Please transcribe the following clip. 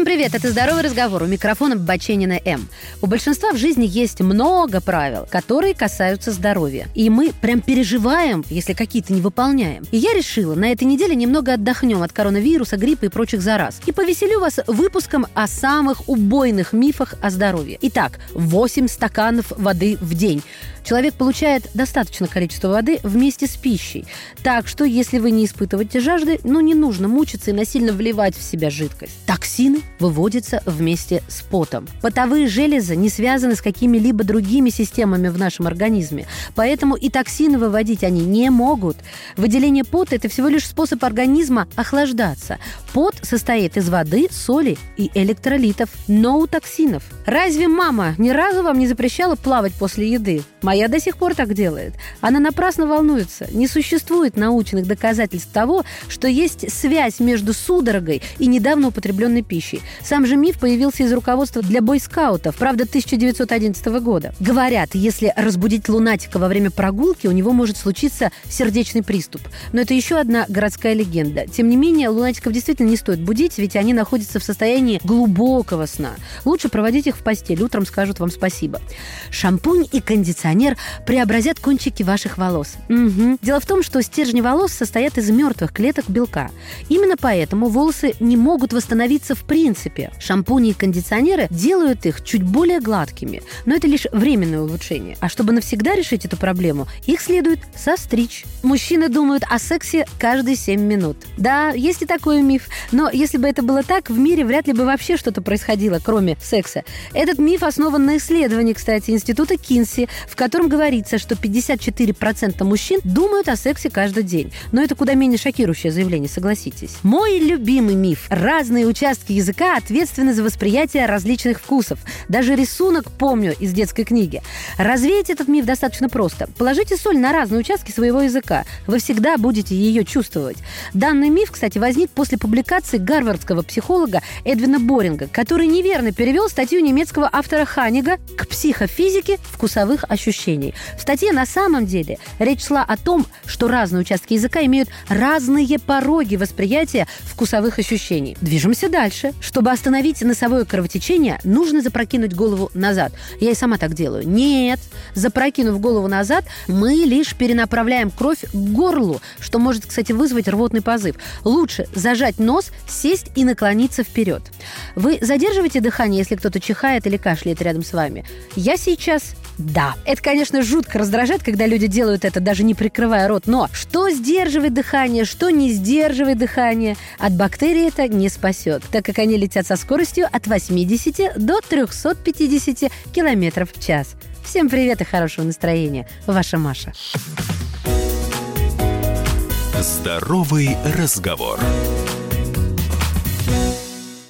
Всем привет, это «Здоровый разговор». У микрофона Баченина М. У большинства в жизни есть много правил, которые касаются здоровья. И мы прям переживаем, если какие-то не выполняем. И я решила, на этой неделе немного отдохнем от коронавируса, гриппа и прочих зараз. И повеселю вас выпуском о самых убойных мифах о здоровье. Итак, 8 стаканов воды в день. Человек получает достаточное количество воды вместе с пищей. Так что, если вы не испытываете жажды, ну не нужно мучиться и насильно вливать в себя жидкость. Токсины выводятся вместе с потом. Потовые железы не связаны с какими-либо другими системами в нашем организме, поэтому и токсины выводить они не могут. Выделение пота – это всего лишь способ организма охлаждаться. Пот состоит из воды, соли и электролитов, но у токсинов. Разве мама ни разу вам не запрещала плавать после еды? Моя до сих пор так делает. Она напрасно волнуется. Не существует научных доказательств того, что есть связь между судорогой и недавно употребленной пищей. Сам же миф появился из руководства для бойскаутов, правда, 1911 года. Говорят, если разбудить лунатика во время прогулки, у него может случиться сердечный приступ. Но это еще одна городская легенда. Тем не менее, лунатиков действительно не стоит будить, ведь они находятся в состоянии глубокого сна. Лучше проводить их в постель, утром скажут вам спасибо. Шампунь и кондиционер преобразят кончики ваших волос. Мгм. Дело в том, что стержни волос состоят из мертвых клеток белка. Именно поэтому волосы не могут восстановиться в принципе. Шампуни и кондиционеры делают их чуть более гладкими, но это лишь временное улучшение. А чтобы навсегда решить эту проблему, их следует состричь. Мужчины думают о сексе каждые 7 минут. Да, есть и такой миф, но если бы это было так, в мире вряд ли бы вообще что-то происходило, кроме секса. Этот миф основан на исследовании, кстати, Института Кинси, в котором говорится, что 54% мужчин думают о сексе каждый день. Но это куда менее шокирующее заявление, согласитесь. Мой любимый миф. Разные участки языка ответственны за восприятие различных вкусов. Даже рисунок помню из детской книги. Развеять этот миф достаточно просто. Положите соль на разные участки своего языка. Вы всегда будете ее чувствовать. Данный миф, кстати, возник после публикации гарвардского психолога Эдвина Боринга, который неверно перевел статью немецкого автора Ханига к психофизике вкусовых ощущений. В статье на самом деле речь шла о том, что разные участки языка имеют разные пороги восприятия вкусовых ощущений. Движемся дальше. Чтобы остановить носовое кровотечение, нужно запрокинуть голову назад. Я и сама так делаю. Нет. Запрокинув голову назад, мы лишь перенаправляем кровь к горлу, что может, кстати, вызвать рвотный позыв. Лучше зажать нос, сесть и наклониться вперед. Вы задерживаете дыхание, если кто-то чихает или кашляет рядом с вами? Я сейчас да. Это, конечно, жутко раздражает, когда люди делают это, даже не прикрывая рот. Но что сдерживает дыхание, что не сдерживает дыхание, от бактерий это не спасет, так как они летят со скоростью от 80 до 350 километров в час. Всем привет и хорошего настроения. Ваша Маша. Здоровый разговор.